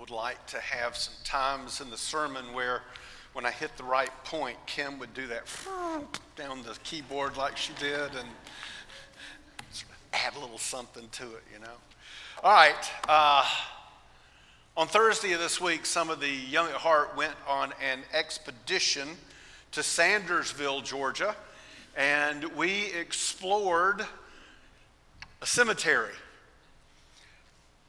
Would like to have some times in the sermon where when I hit the right point, Kim would do that down the keyboard like she did and add a little something to it, you know. All right. Uh, on Thursday of this week, some of the Young at Heart went on an expedition to Sandersville, Georgia, and we explored a cemetery.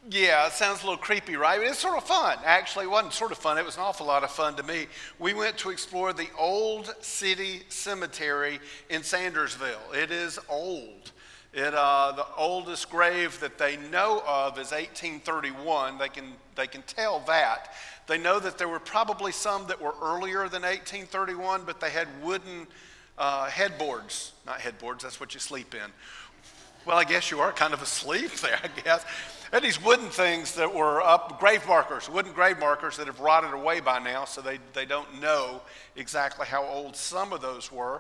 Yeah, it sounds a little creepy, right? But it's sort of fun. Actually, it wasn't sort of fun, it was an awful lot of fun to me. We went to explore the Old City Cemetery in Sandersville. It is old. It, uh, the oldest grave that they know of is 1831. They can, they can tell that. They know that there were probably some that were earlier than 1831, but they had wooden uh, headboards. Not headboards, that's what you sleep in. Well, I guess you are kind of asleep there, I guess. And these wooden things that were up, grave markers, wooden grave markers that have rotted away by now, so they, they don't know exactly how old some of those were.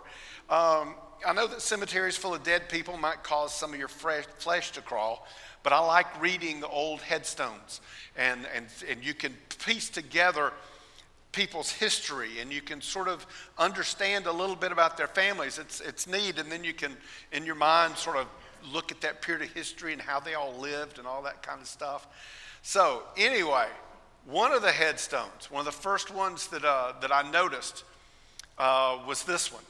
Um, I know that cemeteries full of dead people might cause some of your fresh, flesh to crawl, but I like reading the old headstones. And, and, and you can piece together people's history and you can sort of understand a little bit about their families. It's, it's neat. And then you can, in your mind, sort of look at that period of history and how they all lived and all that kind of stuff. So, anyway, one of the headstones, one of the first ones that, uh, that I noticed uh, was this one.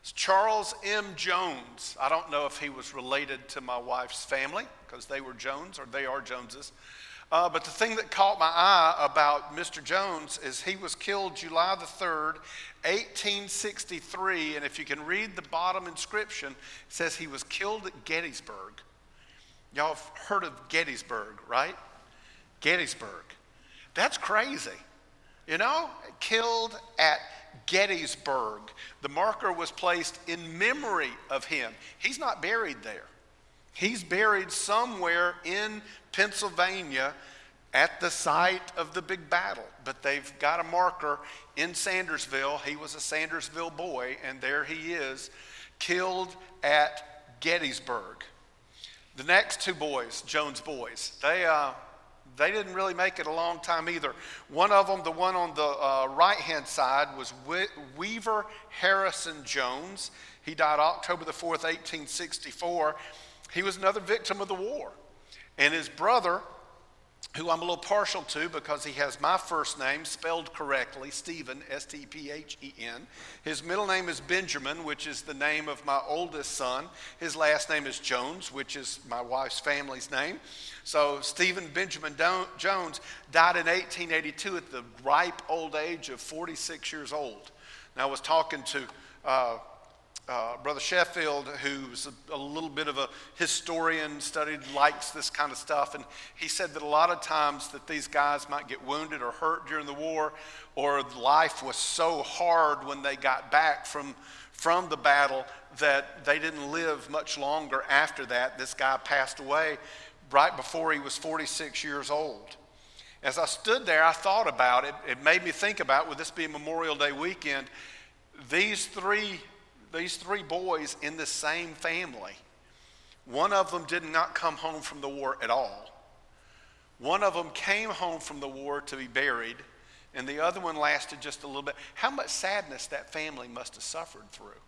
It's Charles M. Jones. I don't know if he was related to my wife's family because they were Jones or they are Joneses. Uh, but the thing that caught my eye about Mr. Jones is he was killed July the 3rd, 1863. And if you can read the bottom inscription, it says he was killed at Gettysburg. Y'all have heard of Gettysburg, right? Gettysburg. That's crazy. You know, killed at Gettysburg. The marker was placed in memory of him. He's not buried there. He's buried somewhere in Pennsylvania at the site of the big battle. But they've got a marker in Sandersville. He was a Sandersville boy, and there he is, killed at Gettysburg. The next two boys, Jones boys, they, uh, they didn't really make it a long time either. One of them, the one on the uh, right hand side, was Weaver Harrison Jones. He died October the 4th, 1864. He was another victim of the war. And his brother, who I'm a little partial to because he has my first name spelled correctly, Stephen, S T P H E N. His middle name is Benjamin, which is the name of my oldest son. His last name is Jones, which is my wife's family's name. So Stephen Benjamin Jones died in 1882 at the ripe old age of 46 years old. Now, I was talking to uh, uh, Brother Sheffield, who's a, a, little bit of a historian, studied, likes this kind of stuff, and he said that a lot of times that these guys might get wounded or hurt during the war, or life was so hard when they got back from, from the battle that they didn't live much longer after that. This guy passed away right before he was 46 years old. As I stood there, I thought about it. It made me think about, would this be Memorial Day weekend? These three these three boys in the same family. One of them did not come home from the war at all. One of them came home from the war to be buried, and the other one lasted just a little bit. How much sadness that family must have suffered through.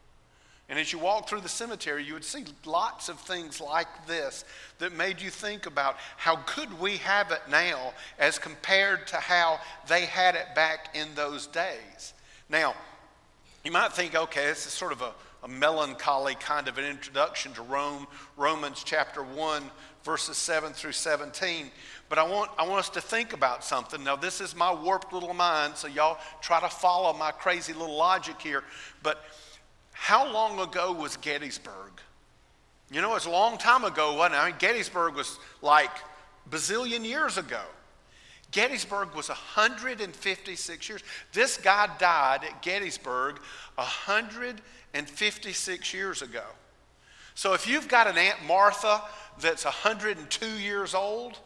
And as you walk through the cemetery, you would see lots of things like this that made you think about how could we have it now as compared to how they had it back in those days. Now, you might think, okay, this is sort of a, a melancholy kind of an introduction to Rome, Romans chapter 1, verses 7 through 17. But I want, I want us to think about something. Now, this is my warped little mind, so y'all try to follow my crazy little logic here. But how long ago was Gettysburg? You know, it's a long time ago, wasn't it? I mean, Gettysburg was like bazillion years ago. Gettysburg was 156 years. This guy died at Gettysburg 156 years ago. So if you've got an Aunt Martha that's 102 years old,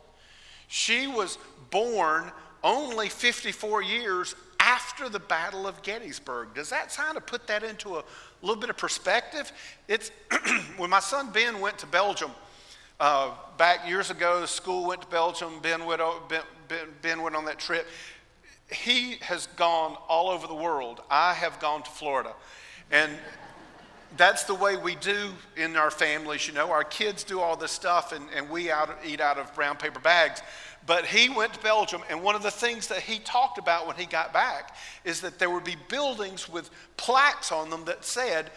she was born only 54 years after the Battle of Gettysburg. Does that kind of put that into a little bit of perspective? It's when my son Ben went to Belgium uh, back years ago, the school went to Belgium. Ben went, Ben, ben went on that trip. He has gone all over the world. I have gone to Florida. And that's the way we do in our families. You know, our kids do all this stuff and, and we out, eat out of brown paper bags. But he went to Belgium, and one of the things that he talked about when he got back is that there would be buildings with plaques on them that said,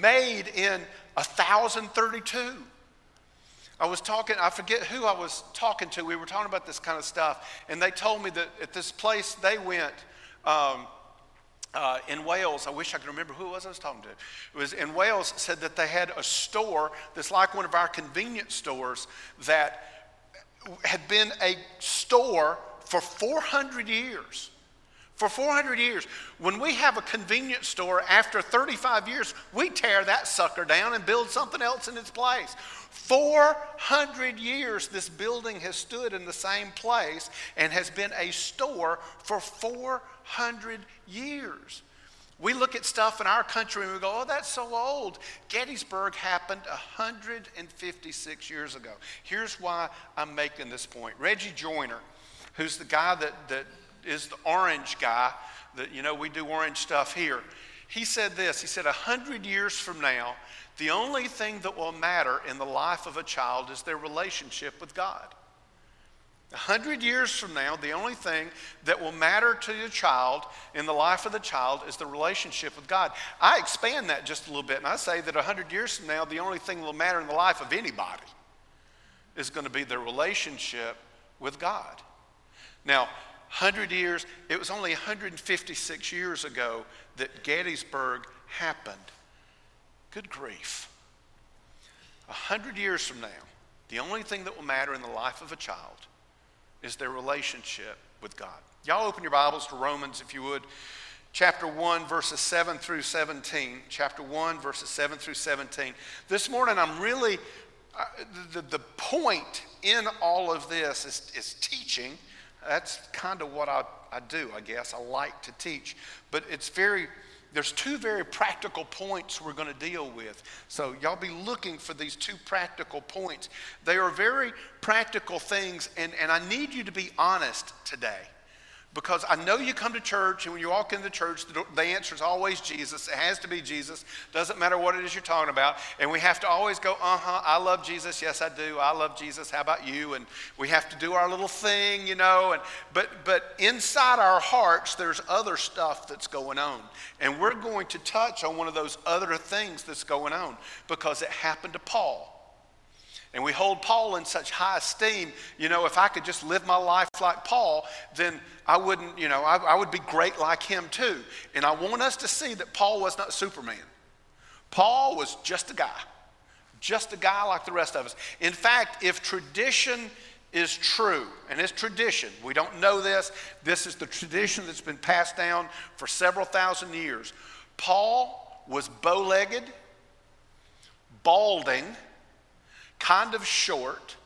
made in 1032. I was talking, I forget who I was talking to. We were talking about this kind of stuff, and they told me that at this place they went, um, uh, in Wales, I wish I could remember who it was I was talking to. It was in Wales, said that they had a store that's like one of our convenience stores that had been a store for 400 years. For 400 years. When we have a convenience store after 35 years, we tear that sucker down and build something else in its place. 400 years this building has stood in the same place and has been a store for 400 years. We look at stuff in our country and we go, oh, that's so old. Gettysburg happened 156 years ago. Here's why I'm making this point. Reggie Joiner, who's the guy that, that is the orange guy, that, you know, we do orange stuff here. He said this He said, 100 years from now, the only thing that will matter in the life of a child is their relationship with God. A hundred years from now, the only thing that will matter to the child in the life of the child is the relationship with God. I expand that just a little bit, and I say that a hundred years from now, the only thing that will matter in the life of anybody is going to be their relationship with God. Now, 100 years, it was only 156 years ago that Gettysburg happened. Good grief. A hundred years from now, the only thing that will matter in the life of a child is their relationship with God. Y'all open your Bibles to Romans, if you would. Chapter 1, verses 7 through 17. Chapter 1, verses 7 through 17. This morning, I'm really, uh, the, the point in all of this is, is teaching. That's kind of what I, I do, I guess. I like to teach. But it's very there's two very practical points we're going to deal with. So, y'all be looking for these two practical points. They are very practical things, and, and I need you to be honest today. Because I know you come to church, and when you walk into the church, the, the answer is always Jesus. It has to be Jesus. Doesn't matter what it is you're talking about. And we have to always go, uh huh, I love Jesus. Yes, I do. I love Jesus. How about you? And we have to do our little thing, you know. And, but, but inside our hearts, there's other stuff that's going on. And we're going to touch on one of those other things that's going on because it happened to Paul. And we hold Paul in such high esteem. You know, if I could just live my life like Paul, then I wouldn't, you know, I, I, would be great like him too. And I want us to see that Paul was not Superman. Paul was just a guy, just a guy like the rest of us. In fact, if tradition is true, and it's tradition, we don't know this, this is the tradition that's been passed down for several thousand years. Paul was bow legged, balding, kind of short.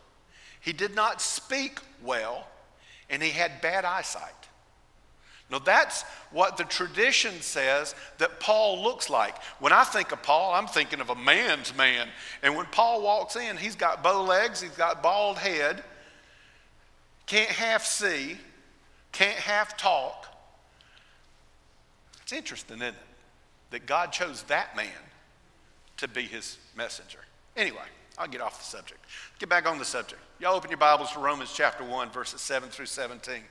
He did not speak well, and he had bad eyesight. Now, that's what the tradition says that Paul looks like. When I think of Paul, I'm thinking of a man's man. And when Paul walks in, he's got bow legs, he's got bald head, can't half see, can't half talk. It's interesting, isn't it? That God chose that man to be his messenger. Anyway. I'll get off the subject. Get back on the subject. Y'all open your Bibles to Romans chapter 1, verses 7 through 17.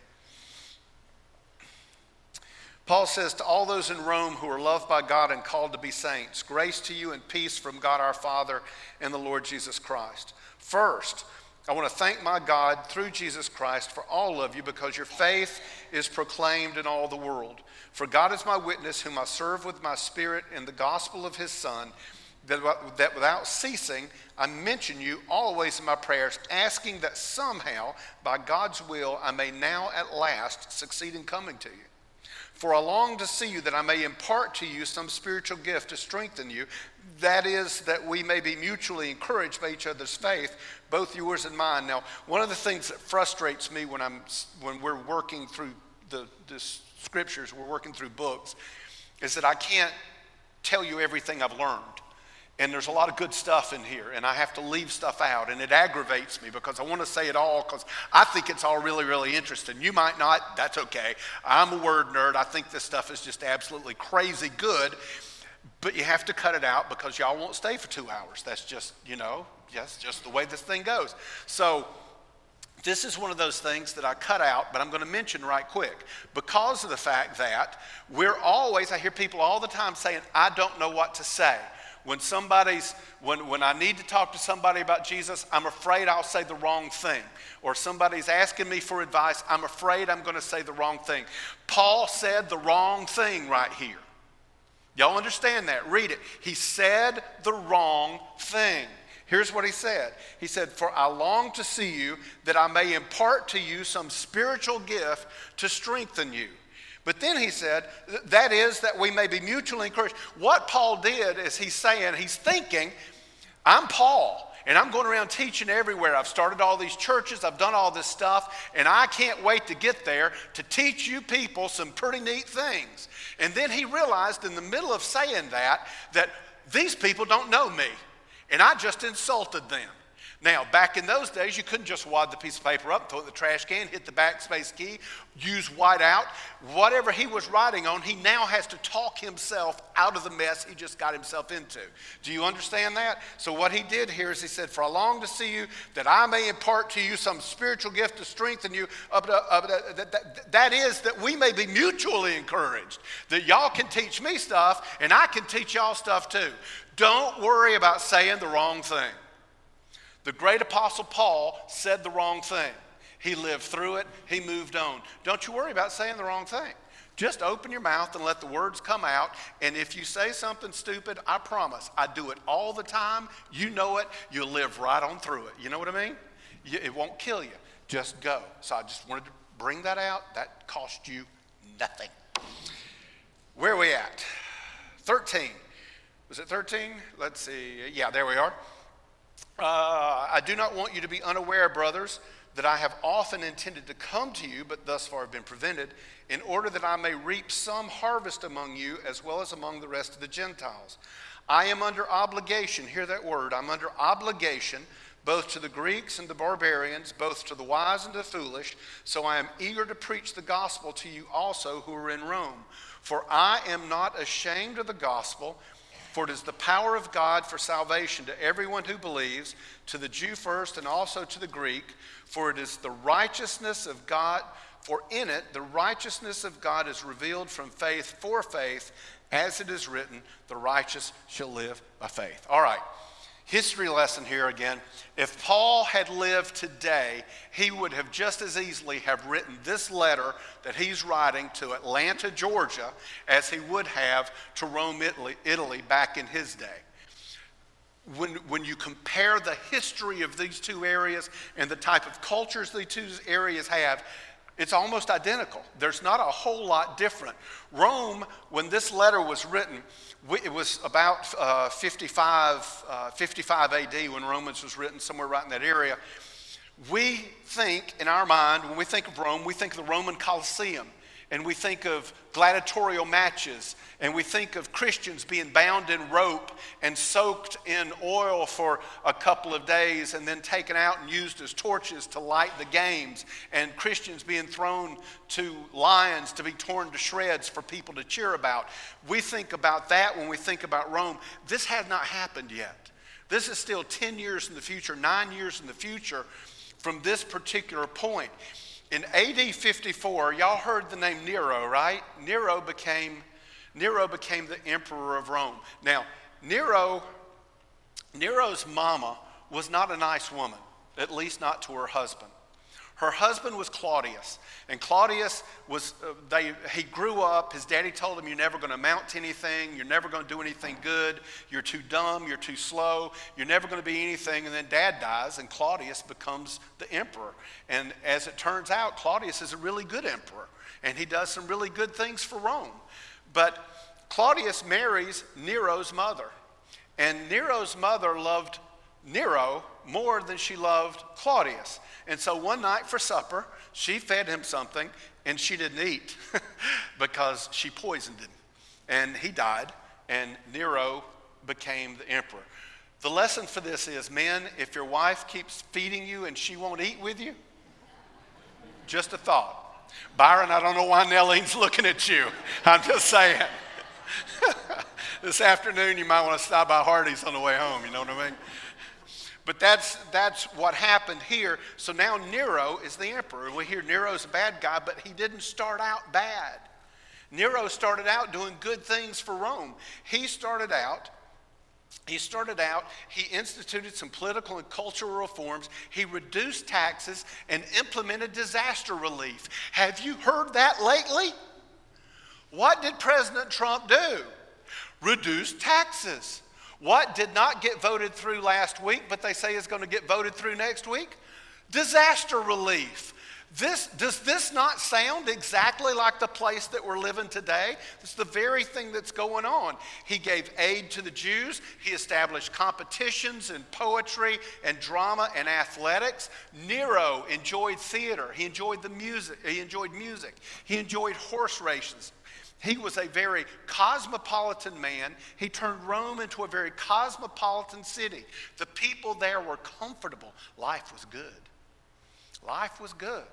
Paul says to all those in Rome who are loved by God and called to be saints, grace to you and peace from God our Father and the Lord Jesus Christ. First, I want to thank my God through Jesus Christ for all of you because your faith is proclaimed in all the world. For God is my witness, whom I serve with my spirit in the gospel of his Son that, without ceasing, I mention you always in my prayers, asking that somehow, by God's will, I may now at last succeed in coming to you. For I long to see you that I may impart to you some spiritual gift to strengthen you. That is, that we may be mutually encouraged by each other's faith, both yours and mine. Now, one of the things that frustrates me when, I'm, when we're working through the, the scriptures, we're working through books, is that I can't tell you everything I've learned. And there's a lot of good stuff in here, and I have to leave stuff out, and it aggravates me because I want to say it all because I think it's all really, really interesting. You might not, that's okay. I'm a word nerd. I think this stuff is just absolutely crazy good, but you have to cut it out because y'all won't stay for two hours. That's just, you know, that's just the way this thing goes. So, this is one of those things that I cut out, but I'm going to mention right quick because of the fact that we're always, I hear people all the time saying, I don't know what to say. When somebody's, when, when I need to talk to somebody about Jesus, I'm afraid I'll say the wrong thing. Or somebody's asking me for advice, I'm afraid I'm going to say the wrong thing. Paul said the wrong thing right here. Y'all understand that? Read it. He said the wrong thing. Here's what he said He said, For I long to see you that I may impart to you some spiritual gift to strengthen you. But then he said, That is, that we may be mutually encouraged. What Paul did is he's saying, he's thinking, I'm Paul. And I'm going around teaching everywhere. I've started all these churches, I've done all this stuff, and I can't wait to get there to teach you people some pretty neat things. And then he realized in the middle of saying that, that these people don't know me. And I just insulted them. Now, back in those days, you couldn't just wad the piece of paper up, throw it in the trash can, hit the backspace key, use whiteout. Whatever he was writing on, he now has to talk himself out of the mess he just got himself into. Do you understand that? So, what he did here is he said, For I long to see you, that I may impart to you some spiritual gift to strengthen you. Up that, that is, that we may be mutually encouraged. That y'all can teach me stuff, and I can teach y'all stuff too. Don't worry about saying the wrong thing. The great apostle Paul said the wrong thing. He lived through it, he moved on. Don't you worry about saying the wrong thing. Just open your mouth and let the words come out. And if you say something stupid, I promise, I do it all the time. You know it, you'll live right on through it. You know what I mean? It won't kill you. Just go. So I just wanted to bring that out. That cost you nothing. Where are we at? 13. Was it 13? Let's see. Yeah, there we are. Uh, I do not want you to be unaware, brothers, that I have often intended to come to you, but thus far have been prevented, in order that I may reap some harvest among you as well as among the rest of the Gentiles. I am under obligation, hear that word, I'm under obligation both to the Greeks and the barbarians, both to the wise and the foolish. So I am eager to preach the gospel to you also who are in Rome. For I am not ashamed of the gospel. For it is the power of God for salvation to everyone who believes, to the Jew first and also to the Greek. For it is the righteousness of God, for in it the righteousness of God is revealed from faith for faith, as it is written, the righteous shall live by faith. All right history lesson here again. If Paul had lived today, he would have just as easily have written this letter that he's writing to Atlanta, Georgia, as he would have to Rome, Italy, Italy back in his day. When, when you compare the history of these two areas and the type of cultures these two areas have, it's almost identical. There's not a whole lot different. Rome, when this letter was written, it was about uh, 55, uh, 55 AD when Romans was written, somewhere right in that area. We think in our mind, when we think of Rome, we think of the Roman Colosseum and we think of gladiatorial matches, and we think of Christians being bound in rope and soaked in oil for a couple of days and then taken out and used as torches to light the games, and Christians being thrown to lions to be torn to shreds for people to cheer about. We think about that when we think about Rome. This has not happened yet. This is still 10 years in the future, nine years in the future from this particular point. In AD 54, y'all heard the name Nero, right? Nero became, Nero became the emperor of Rome. Now, Nero, Nero's mama was not a nice woman, at least not to her husband. Her husband was Claudius, and Claudius was, uh, they, he grew up. His daddy told him, You're never going to amount to anything. You're never going to do anything good. You're too dumb. You're too slow. You're never going to be anything. And then dad dies, and Claudius becomes the emperor. And as it turns out, Claudius is a really good emperor, and he does some really good things for Rome. But Claudius marries Nero's mother, and Nero's mother loved Nero more than she loved Claudius. And so one night for supper, she fed him something and she didn't eat because she poisoned him. And he died, and Nero became the emperor. The lesson for this is men, if your wife keeps feeding you and she won't eat with you, just a thought. Byron, I don't know why Nelline's looking at you. I'm just saying. this afternoon, you might want to stop by Hardee's on the way home. You know what I mean? But that's, that's what happened here. So now Nero is the emperor. We hear Nero's a bad guy, but he didn't start out bad. Nero started out doing good things for Rome. He started out he started out, he instituted some political and cultural reforms. He reduced taxes and implemented disaster relief. Have you heard that lately? What did President Trump do? Reduce taxes. What did not get voted through last week, but they say is going to get voted through next week? Disaster relief. This, does this not sound exactly like the place that we're living today? It's the very thing that's going on. He gave aid to the Jews. He established competitions in poetry and drama and athletics. Nero enjoyed theater. He enjoyed the music. He enjoyed music. He enjoyed horse races. He was a very cosmopolitan man. He turned Rome into a very cosmopolitan city. The people there were comfortable. Life was good. Life was good.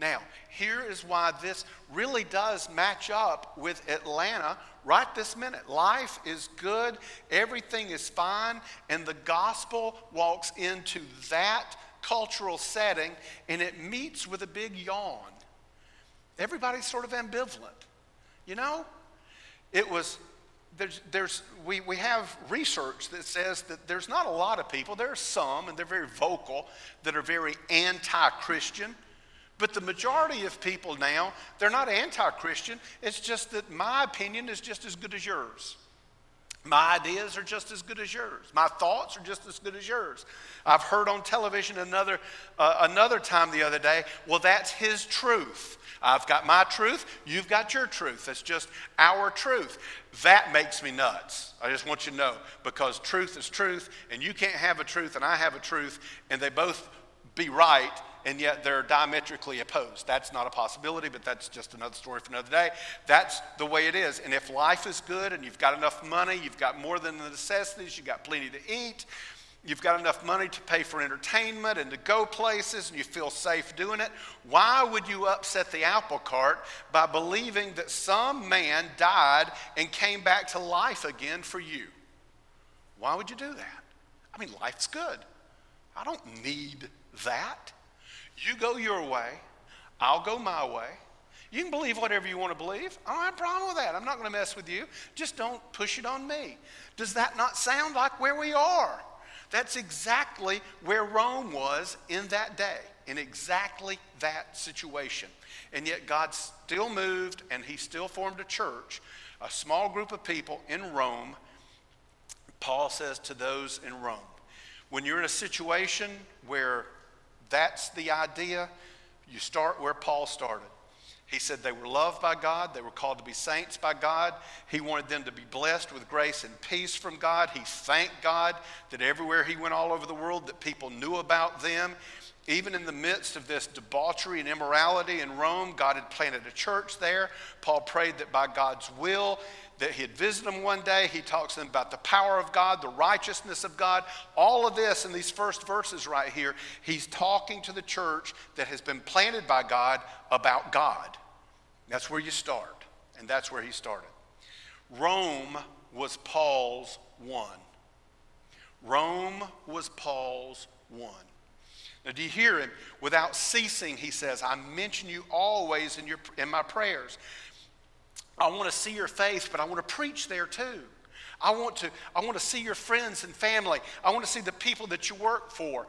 Now, here is why this really does match up with Atlanta right this minute. Life is good, everything is fine, and the gospel walks into that cultural setting and it meets with a big yawn. Everybody's sort of ambivalent. You know, it was, there's, there's, we, we have research that says that there's not a lot of people, there are some, and they're very vocal, that are very anti Christian. But the majority of people now, they're not anti Christian. It's just that my opinion is just as good as yours. My ideas are just as good as yours. My thoughts are just as good as yours. I've heard on television another, uh, another time the other day, well, that's his truth. I've got my truth, you've got your truth. That's just our truth. That makes me nuts. I just want you to know because truth is truth, and you can't have a truth, and I have a truth, and they both be right, and yet they're diametrically opposed. That's not a possibility, but that's just another story for another day. That's the way it is. And if life is good and you've got enough money, you've got more than the necessities, you've got plenty to eat, you've got enough money to pay for entertainment and to go places, and you feel safe doing it, why would you upset the apple cart by believing that some man died and came back to life again for you? Why would you do that? I mean, life's good. I don't need that. You go your way, I'll go my way. You can believe whatever you want to believe. I don't have a problem with that. I'm not going to mess with you. Just don't push it on me. Does that not sound like where we are? That's exactly where Rome was in that day, in exactly that situation. And yet God still moved and he still formed a church, a small group of people in Rome. Paul says to those in Rome, when you're in a situation where that's the idea, you start where Paul started. He said they were loved by God. They were called to be saints by God. He wanted them to be blessed with grace and peace from God. He thanked God that everywhere he went all over the world that people knew about them. Even in the midst of this debauchery and immorality in Rome, God had planted a church there. Paul prayed that by God's will, that he'd visit them one day. He talks to them about the power of God, the righteousness of God. All of this in these first verses right here, he's talking to the church that has been planted by God about God. That's where you start, and that's where he started. Rome was Paul's one. Rome was Paul's one. Now, do you hear him? Without ceasing, he says, I mention you always in, your, in my prayers. I want to see your faith, but I want to preach there too. I want to, I want to see your friends and family. I want to see the people that you work for,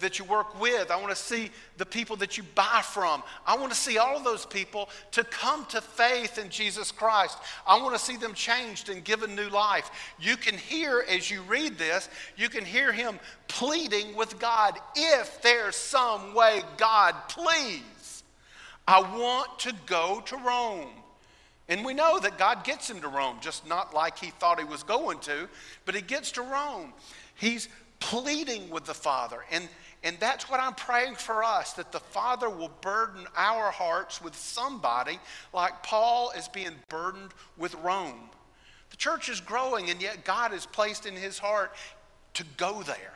that you work with. I want to see the people that you buy from. I want to see all of those people to come to faith in Jesus Christ. I want to see them changed and given new life. You can hear as you read this, you can hear him pleading with God if there's some way, God, please. I want to go to Rome. And we know that God gets him to Rome, just not like he thought he was going to, but he gets to Rome. He's pleading with the Father. And, and that's what I'm praying for us that the Father will burden our hearts with somebody like Paul is being burdened with Rome. The church is growing, and yet God has placed in his heart to go there.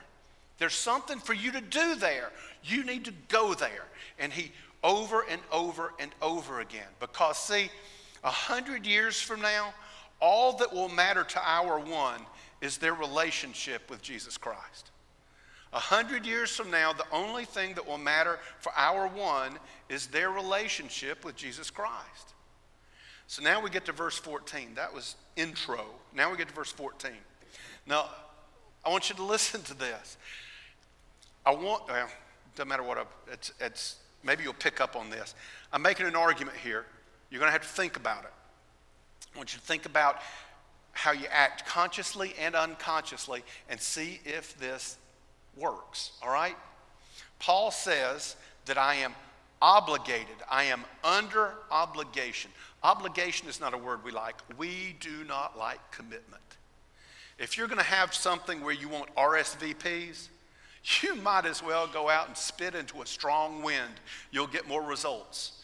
There's something for you to do there. You need to go there. And he over and over and over again. Because, see, a hundred years from now, all that will matter to our one is their relationship with Jesus Christ. A hundred years from now, the only thing that will matter for our one is their relationship with Jesus Christ. So now we get to verse 14. That was intro. Now we get to verse 14. Now, I want you to listen to this. I want, well, doesn't matter what, I, it's, it's, maybe you'll pick up on this. I'm making an argument here. You're going to have to think about it. I want you to think about how you act consciously and unconsciously and see if this works, all right? Paul says that I am obligated, I am under obligation. Obligation is not a word we like. We do not like commitment. If you're going to have something where you want RSVPs, you might as well go out and spit into a strong wind. You'll get more results.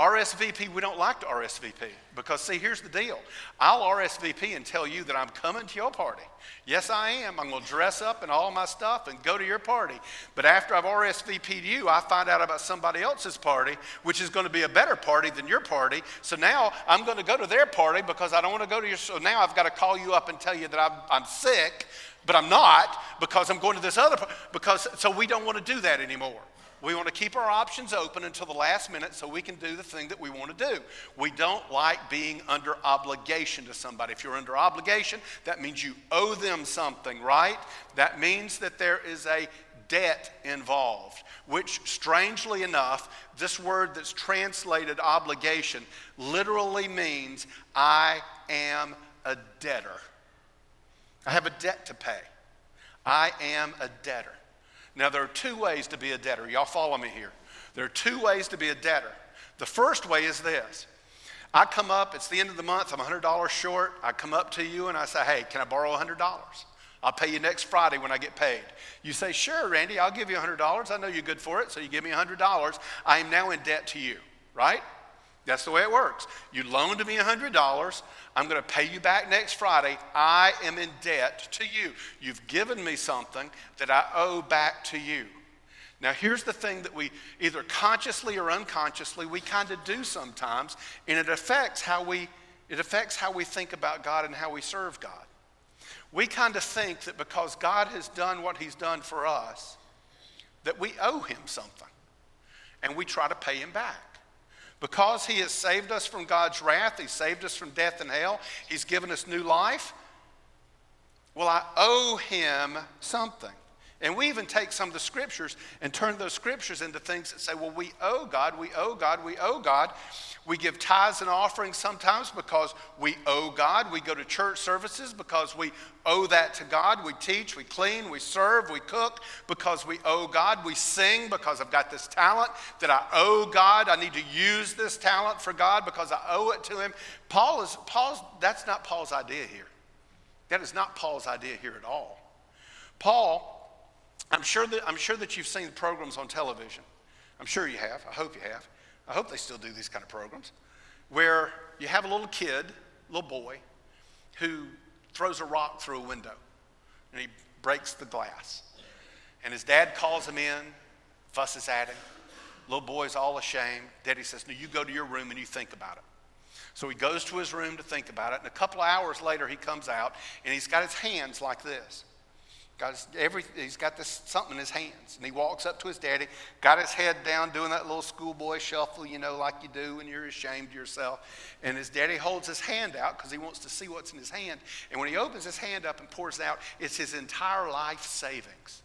RSVP, we don't like to RSVP because, see, here's the deal. I'll RSVP and tell you that I'm coming to your party. Yes, I am. I'm going to dress up and all my stuff and go to your party. But after I've RSVP'd you, I find out about somebody else's party, which is going to be a better party than your party. So now I'm going to go to their party because I don't want to go to your. So now I've got to call you up and tell you that I'm, I'm sick, but I'm not because I'm going to this other. Because so we don't want to do that anymore. We want to keep our options open until the last minute so we can do the thing that we want to do. We don't like being under obligation to somebody. If you're under obligation, that means you owe them something, right? That means that there is a debt involved, which, strangely enough, this word that's translated obligation literally means I am a debtor. I have a debt to pay. I am a debtor. Now, there are two ways to be a debtor. Y'all follow me here. There are two ways to be a debtor. The first way is this I come up, it's the end of the month, I'm $100 short. I come up to you and I say, hey, can I borrow $100? I'll pay you next Friday when I get paid. You say, sure, Randy, I'll give you $100. I know you're good for it, so you give me $100. I am now in debt to you, right? That's the way it works. You loaned me $100. I'm going to pay you back next Friday. I am in debt to you. You've given me something that I owe back to you. Now, here's the thing that we either consciously or unconsciously we kind of do sometimes, and it affects how we it affects how we think about God and how we serve God. We kind of think that because God has done what He's done for us, that we owe Him something, and we try to pay Him back. Because he has saved us from God's wrath, he saved us from death and hell, he's given us new life. Well, I owe him something. And we even take some of the scriptures and turn those scriptures into things that say, well, we owe God, we owe God, we owe God. We give tithes and offerings sometimes because we owe God. We go to church services because we owe that to God. We teach, we clean, we serve, we cook because we owe God. We sing because I've got this talent that I owe God. I need to use this talent for God because I owe it to Him. Paul is, Paul's, that's not Paul's idea here. That is not Paul's idea here at all. Paul, I'm sure that, I'm sure that you've seen programs on television. I'm sure you have. I hope you have. I hope they still do these kind of programs where you have a little kid, little boy, who throws a rock through a window and he breaks the glass. And his dad calls him in, fusses at him. Little boy's all ashamed. Daddy says, No, you go to your room and you think about it. So he goes to his room to think about it. And a couple of hours later, he comes out and he's got his hands like this. Got his, every, he's got this something in his hands. And he walks up to his daddy, got his head down, doing that little schoolboy shuffle, you know, like you do when you're ashamed of yourself. And his daddy holds his hand out because he wants to see what's in his hand. And when he opens his hand up and pours it out, it's his entire life savings.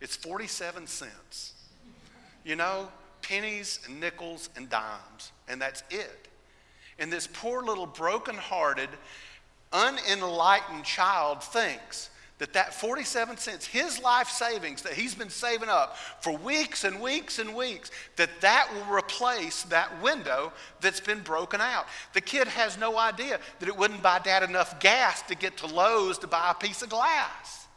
It's 47 cents. You know, pennies and nickels and dimes. And that's it. And this poor little broken-hearted, unenlightened child thinks, that that 47 cents, his life savings that he's been saving up for weeks and weeks and weeks, that that will replace that window that's been broken out. The kid has no idea that it wouldn't buy dad enough gas to get to Lowe's to buy a piece of glass.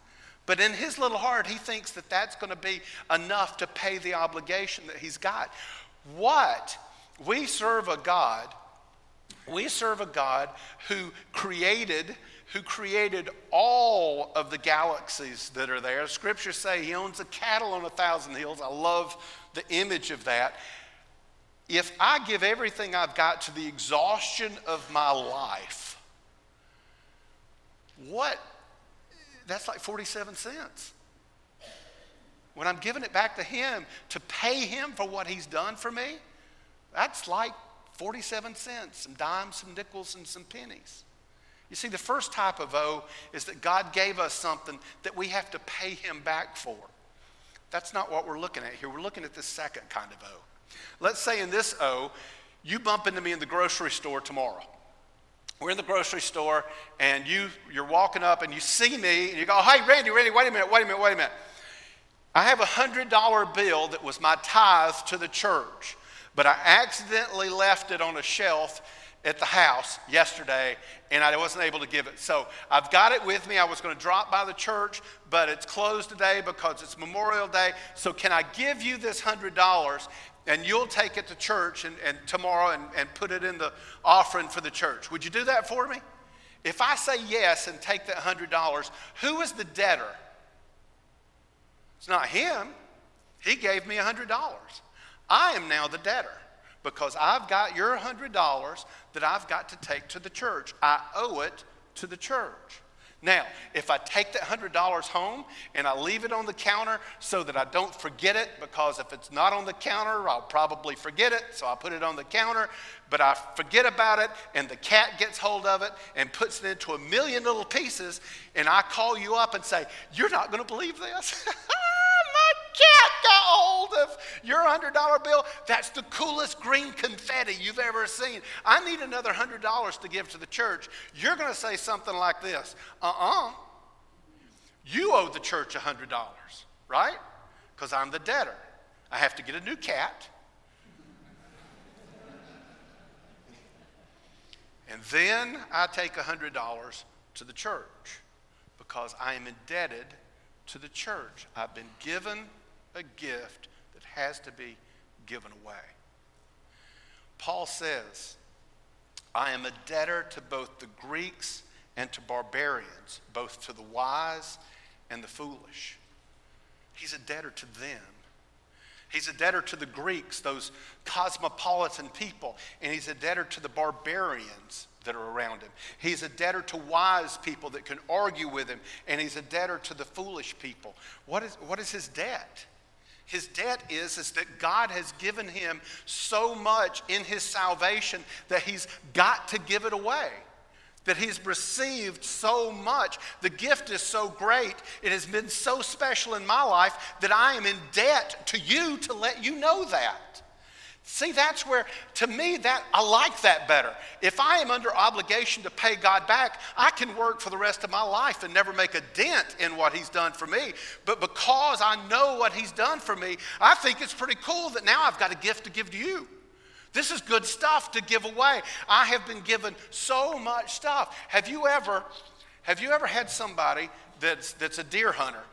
But in his little heart, he thinks that that's going to be enough to pay the obligation that he's got. What? We serve a God We serve a God who created who created all of the galaxies that are there. Scriptures say he owns the cattle on a thousand hills. I love the image of that. If I give everything I've got to the exhaustion of my life, what? That's like 47 cents. When I'm giving it back to him to pay him for what he's done for me, that's like 47 cents, some dimes, some nickels, and some pennies. You see, the first type of O is that God gave us something that we have to pay Him back for. That's not what we're looking at here. We're looking at the second kind of O. Let's say in this O, you bump into me in the grocery store tomorrow. We're in the grocery store and you, you're walking up and you see me and you go, hey, Randy, Randy, wait a minute, wait a minute, wait a minute. I have a $100 bill that was my tithe to the church, but I accidentally left it on a shelf at the house yesterday and I wasn't able to give it. So I've got it with me. I was going to drop by the church, but it's closed today because it's Memorial Day. So can I give you this $100 and you'll take it to church and, and tomorrow and, and put it in the offering for the church? Would you do that for me? If I say yes and take that $100, who is the debtor? It's not him. He gave me $100. I am now the debtor because I've got your $100 that I've got to take to the church. I owe it to the church. Now, if I take that $100 home and I leave it on the counter so that I don't forget it, because if it's not on the counter, I'll probably forget it, so I put it on the counter, but I forget about it and the cat gets hold of it and puts it into a million little pieces, and I call you up and say, You're not going to believe this. your $100 bill. That's the coolest green confetti you've ever seen. I need another $100 to give to the church. You're going to say something like this uh uh-uh. uh You owe the church $100, right? Because I'm the debtor. I have to get a new cat. And then I take $100 to the church because I am indebted to the church. I've been given a gift has to be given away. Paul says, I am a debtor to both the Greeks and to barbarians, both to the wise and the foolish. He's a debtor to them. He's a debtor to the Greeks, those cosmopolitan people, and he's a debtor to the barbarians that are around him. He's a debtor to wise people that can argue with him, and he's a debtor to the foolish people. What is, what is his debt? His debt is, is that God has given him so much in his salvation that he's got to give it away. That he's received so much. The gift is so great. It has been so special in my life that I am in debt to you to let you know that. See, that's where, to me, that I like that better. If I am under obligation to pay God back, I can work for the rest of my life and never make a dent in what He's done for me. But because I know what He's done for me, I think it's pretty cool that now I've got a gift to give to you. This is good stuff to give away. I have been given so much stuff. Have you ever, have you ever had somebody that's, that's a deer hunter?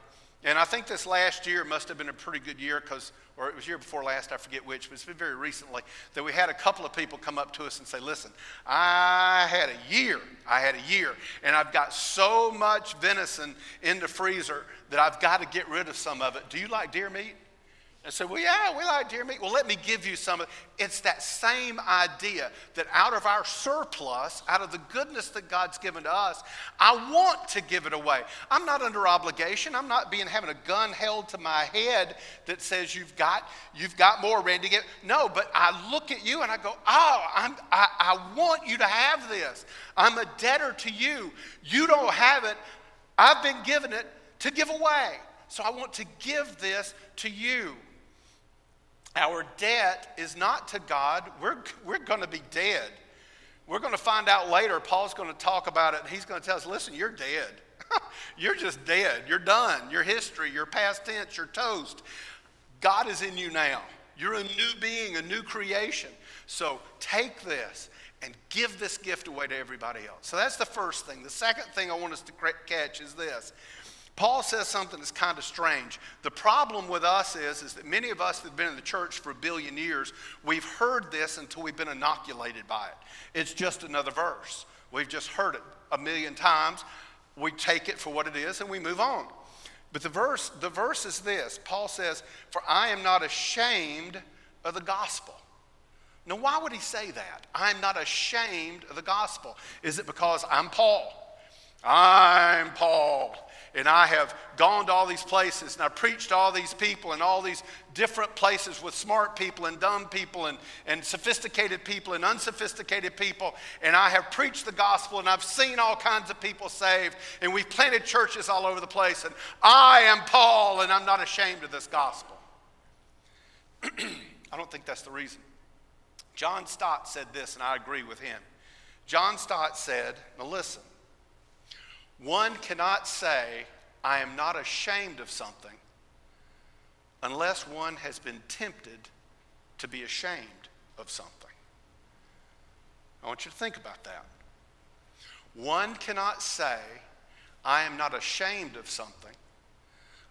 And I think this last year must have been a pretty good year because or it was year before last, I forget which, but it's been very recently, that we had a couple of people come up to us and say, Listen, I had a year, I had a year, and I've got so much venison in the freezer that I've got to get rid of some of it. Do you like deer meat? And say, well, yeah, we like deer meat. Well, let me give you some of it. It's that same idea that out of our surplus, out of the goodness that God's given to us, I want to give it away. I'm not under obligation. I'm not being having a gun held to my head that says you've got you've got more, Randy. No, but I look at you and I go, oh, I'm, I, I want you to have this. I'm a debtor to you. You don't have it. I've been given it to give away. So I want to give this to you. Our debt is not to God. We're, we're going to be dead. We're going to find out later. Paul's going to talk about it. He's going to tell us listen, you're dead. you're just dead. You're done. You're history, you're past tense, you're toast. God is in you now. You're a new being, a new creation. So take this and give this gift away to everybody else. So that's the first thing. The second thing I want us to catch is this Paul says something that's kind of strange. The problem with us is, is that many of us that have been in the church for a billion years, we've heard this until we've been inoculated by it. It's just another verse. We've just heard it a million times. We take it for what it is and we move on. But the verse, the verse is this Paul says, For I am not ashamed of the gospel. Now, why would he say that? I'm not ashamed of the gospel. Is it because I'm Paul? I'm Paul and I have gone to all these places and I've preached to all these people in all these different places with smart people and dumb people and, and sophisticated people and unsophisticated people. And I have preached the gospel and I've seen all kinds of people saved. And we've planted churches all over the place. And I am Paul and I'm not ashamed of this gospel. I don't think that's the reason. John Stott said this, and I agree with him. John Stott said, Now listen, one cannot say, I am not ashamed of something unless one has been tempted to be ashamed of something. I want you to think about that. One cannot say, I am not ashamed of something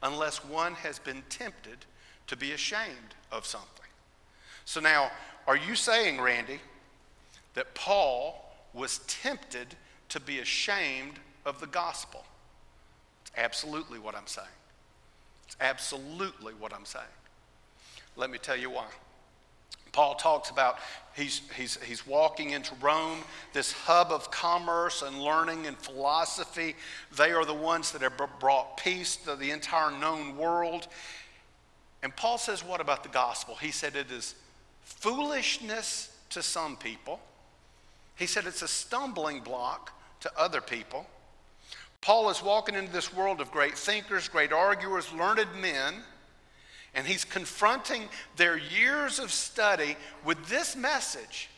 unless one has been tempted to be ashamed of something. So now, are you saying, Randy, that Paul was tempted to be ashamed of the gospel. It's absolutely what I'm saying. It's absolutely what I'm saying. Let me tell you why. Paul talks about he's, he's, he's walking into Rome, this hub of commerce and learning and philosophy. They are the ones that have brought peace to the entire known world. And Paul says, What about the gospel? He said it is foolishness to some people, he said it's a stumbling block to other people. Paul is walking into this world of great thinkers, great arguers, learned men, and he's confronting their years of study with this message.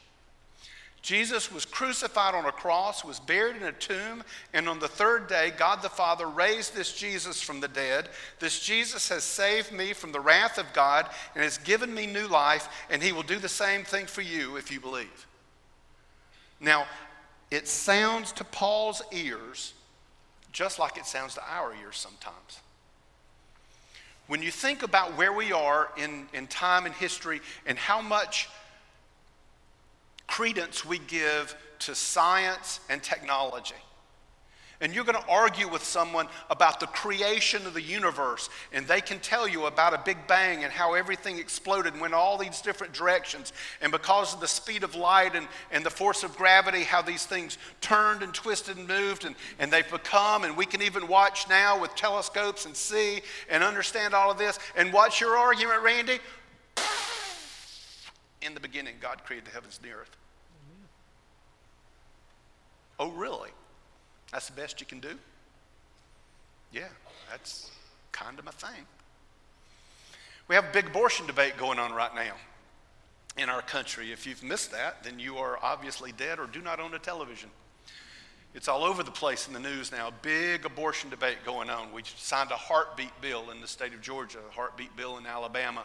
Jesus was crucified on a cross, was buried in a tomb, and on the third day, God the Father raised this Jesus from the dead. This Jesus has saved me from the wrath of God and has given me new life, and he will do the same thing for you if you believe. Now, it sounds to Paul's ears just like it sounds to our ears sometimes. When you think about where we are in, in time and history and how much credence we give to science and technology, and you're going to argue with someone about the creation of the universe, and they can tell you about a big bang and how everything exploded and went all these different directions. And because of the speed of light and, and the force of gravity, how these things turned and twisted and moved, and, and they've become, and we can even watch now with telescopes and see and understand all of this. And what's your argument, Randy? In the beginning, God created the heavens and the earth. Mm-hmm. Oh, really? That's the best you can do? Yeah, that's kind of my thing. We have a big abortion debate going on right now in our country. If you've missed that, then you are obviously dead or do not own a television. It's all over the place in the news now. Big abortion debate going on. We signed a heartbeat bill in the state of Georgia, a heartbeat bill in Alabama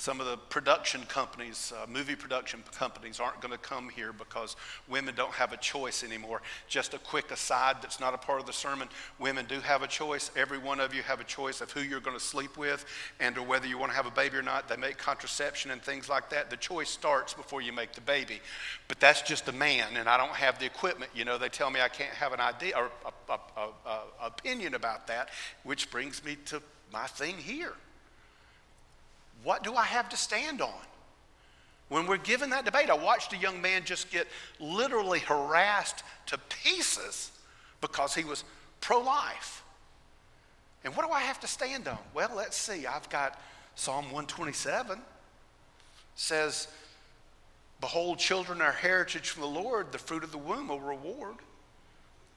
some of the production companies, uh, movie production companies, aren't going to come here because women don't have a choice anymore. Just a quick aside that's not a part of the sermon women do have a choice. Every one of you have a choice of who you're going to sleep with and or whether you want to have a baby or not. They make contraception and things like that. The choice starts before you make the baby. But that's just a man, and I don't have the equipment. You know, they tell me I can't have an idea or a, a, a, opinion about that, which brings me to my thing here. What do I have to stand on? When we're given that debate, I watched a young man just get literally harassed to pieces because he was pro life. And what do I have to stand on? Well, let's see. I've got Psalm 127 says, Behold, children are heritage from the Lord, the fruit of the womb a reward.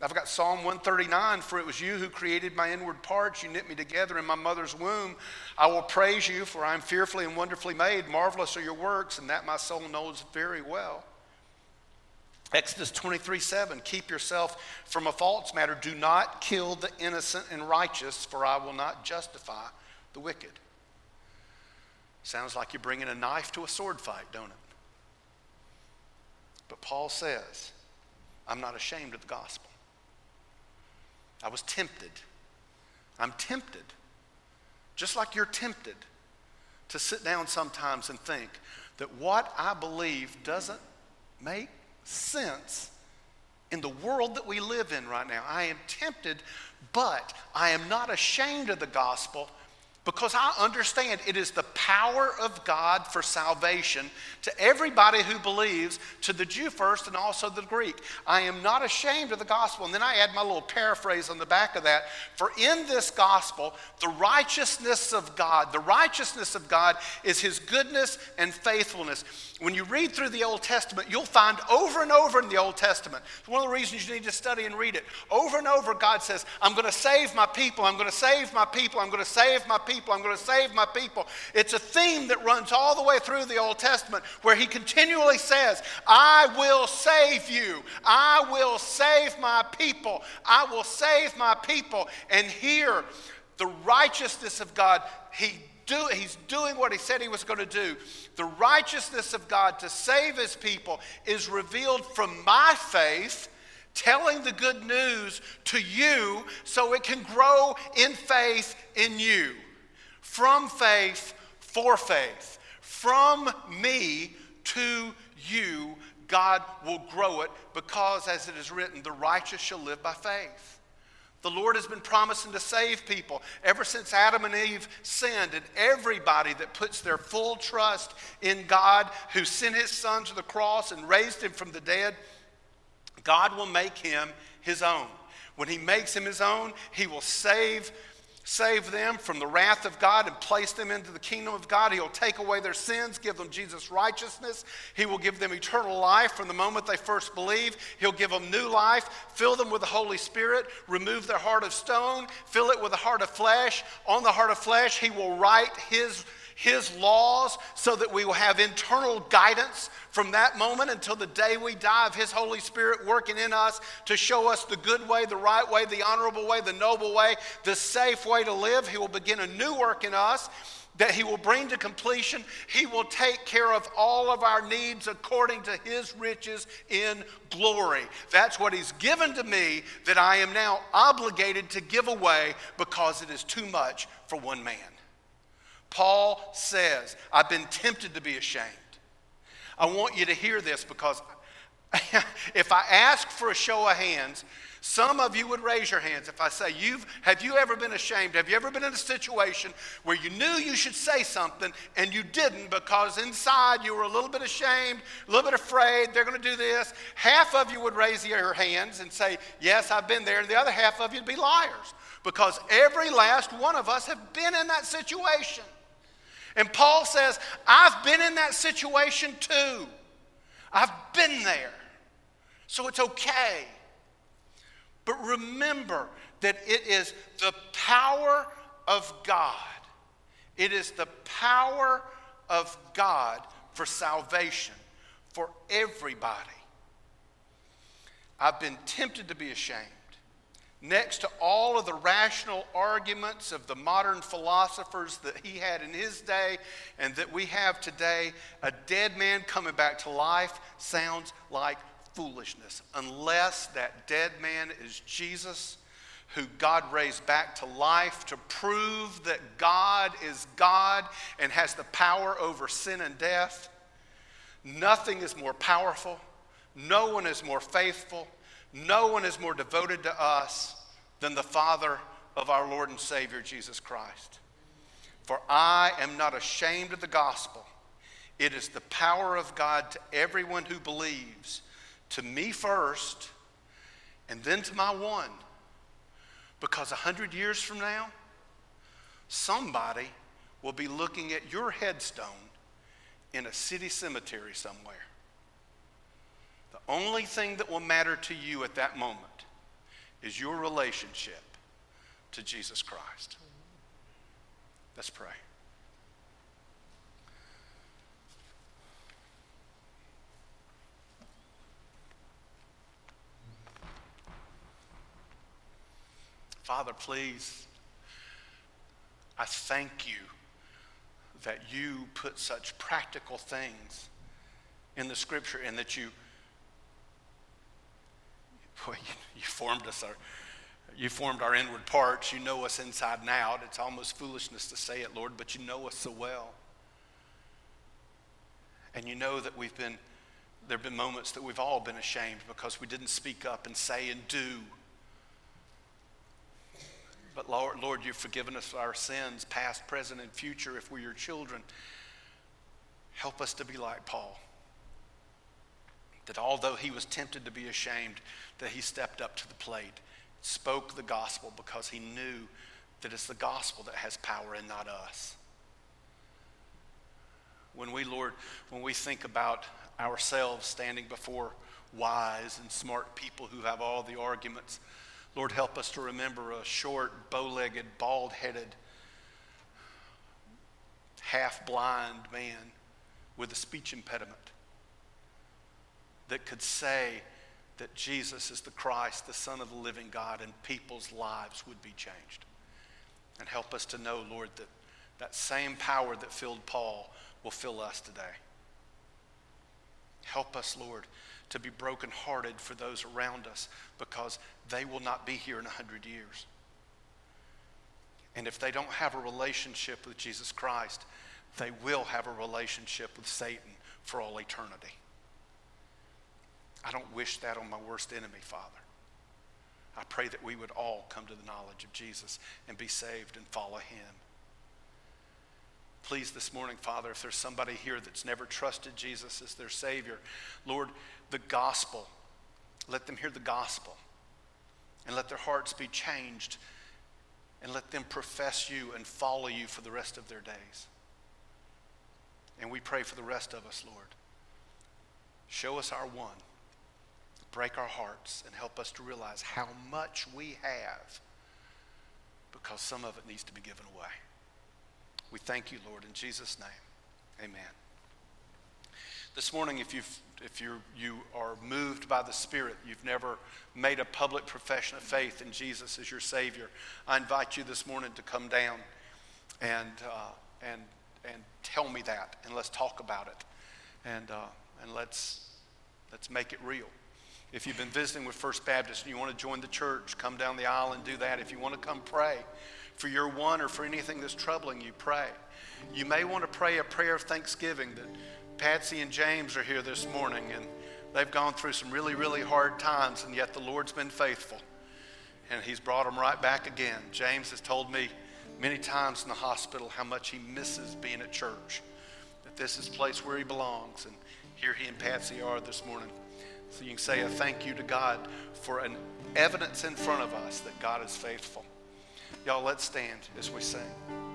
I've got Psalm 139 For it was you who created my inward parts. You knit me together in my mother's womb. I will praise you, for I am fearfully and wonderfully made. Marvelous are your works, and that my soul knows very well. Exodus 23 7 Keep yourself from a false matter. Do not kill the innocent and righteous, for I will not justify the wicked. Sounds like you're bringing a knife to a sword fight, don't it? But Paul says, I'm not ashamed of the gospel. I was tempted. I'm tempted, just like you're tempted, to sit down sometimes and think that what I believe doesn't make sense in the world that we live in right now. I am tempted, but I am not ashamed of the gospel because I understand it is the power of God for salvation to everybody who believes, to the Jew first and also the Greek. I am not ashamed of the gospel. And then I add my little paraphrase on the back of that. For in this gospel, the righteousness of God, the righteousness of God is his goodness and faithfulness. When you read through the Old Testament, you'll find over and over in the Old Testament. One of the reasons you need to study and read it. Over and over, God says, I'm going to save my people. I'm going to save my people. I'm going to save my people. I'm going to save my people. It's a theme that runs all the way through the Old Testament where he continually says, I will save you. I will save my people. I will save my people. And here, the righteousness of God, he do, he's doing what he said he was going to do. The righteousness of God to save his people is revealed from my faith, telling the good news to you so it can grow in faith in you. From faith for faith. From me to you, God will grow it because, as it is written, the righteous shall live by faith. The Lord has been promising to save people ever since Adam and Eve sinned. And everybody that puts their full trust in God, who sent his son to the cross and raised him from the dead, God will make him his own. When he makes him his own, he will save save them from the wrath of God and place them into the kingdom of God. He'll take away their sins, give them Jesus' righteousness. He will give them eternal life from the moment they first believe. He'll give them new life, fill them with the Holy Spirit, remove their heart of stone, fill it with a heart of flesh. On the heart of flesh, He will write His his laws so that we will have internal guidance from that moment until the day we die of His Holy Spirit working in us to show us the good way, the right way, the honorable way, the noble way, the safe way to live. He will begin a new work in us that He will bring to completion. He will take care of all of our needs according to His riches in glory. That's what He's given to me that I am now obligated to give away because it is too much for one man. Paul says, I've been tempted to be ashamed. I want you to hear this because if I ask for a show of hands, some of you would raise your hands if I say, You've, Have you ever been ashamed? Have you ever been in a situation where you knew you should say something and you didn't because inside you were a little bit ashamed, a little bit afraid, they're going to do this? Half of you would raise your hands and say, Yes, I've been there. And the other half of you would be liars because every last one of us have been in that situation. And Paul says, I've been in that situation too. I've been there. So it's okay. But remember that it is the power of God. It is the power of God for salvation for everybody. I've been tempted to be ashamed next to all of the rational arguments of the modern philosophers that he had in his day and that we have today, a dead man coming back to life sounds like foolishness unless that dead man is Jesus. Who God raised back to life to prove that God is God and has the power over sin and death. Nothing is more powerful. No one is more faithful. No one is more devoted to us than the Father of our Lord and Savior Jesus Christ. For I am not ashamed of the gospel. It is the power of God to everyone who believes, to me first, and then to my one. Because a hundred years from now, somebody will be looking at your headstone in a city cemetery somewhere. The only thing that will matter to you at that moment is your relationship to Jesus Christ. Let's pray. Father, please, I thank you that you put such practical things in the scripture and that you boy, you, you formed us. Our, You formed our inward parts. You know us inside and out. It's almost foolishness to say it, Lord, but you know us so well. And you know that we've been, there have been moments that we've all been ashamed because we didn't speak up and say and do. But Lord, Lord, you've forgiven us our sins, past, present, and future, if we're your children. Help us to be like Paul. That although he was tempted to be ashamed, that he stepped up to the plate, spoke the gospel because he knew that it's the gospel that has power and not us. When we, Lord, when we think about ourselves standing before wise and smart people who have all the arguments, Lord, help us to remember a short, bow legged, bald headed, half blind man with a speech impediment that could say that Jesus is the Christ, the Son of the living God, and people's lives would be changed. And help us to know, Lord, that that same power that filled Paul will fill us today. Help us, Lord, to be brokenhearted for those around us because they will not be here in a hundred years. And if they don't have a relationship with Jesus Christ, they will have a relationship with Satan for all eternity. I don't wish that on my worst enemy, Father. I pray that we would all come to the knowledge of Jesus and be saved and follow him. Please, this morning, Father, if there's somebody here that's never trusted Jesus as their Savior, Lord, the gospel, let them hear the gospel and let their hearts be changed and let them profess you and follow you for the rest of their days. And we pray for the rest of us, Lord. Show us our one, break our hearts, and help us to realize how much we have because some of it needs to be given away. We thank you, Lord, in Jesus' name. Amen. This morning, if, you've, if you're, you are moved by the Spirit, you've never made a public profession of faith in Jesus as your Savior, I invite you this morning to come down and, uh, and, and tell me that, and let's talk about it, and, uh, and let's, let's make it real. If you've been visiting with First Baptist and you want to join the church, come down the aisle and do that. If you want to come pray, for your one or for anything that's troubling you, pray. You may want to pray a prayer of thanksgiving that Patsy and James are here this morning and they've gone through some really, really hard times, and yet the Lord's been faithful. And He's brought them right back again. James has told me many times in the hospital how much he misses being at church, that this is a place where he belongs. And here he and Patsy are this morning. So you can say a thank you to God for an evidence in front of us that God is faithful. Y'all, let's stand as we sing.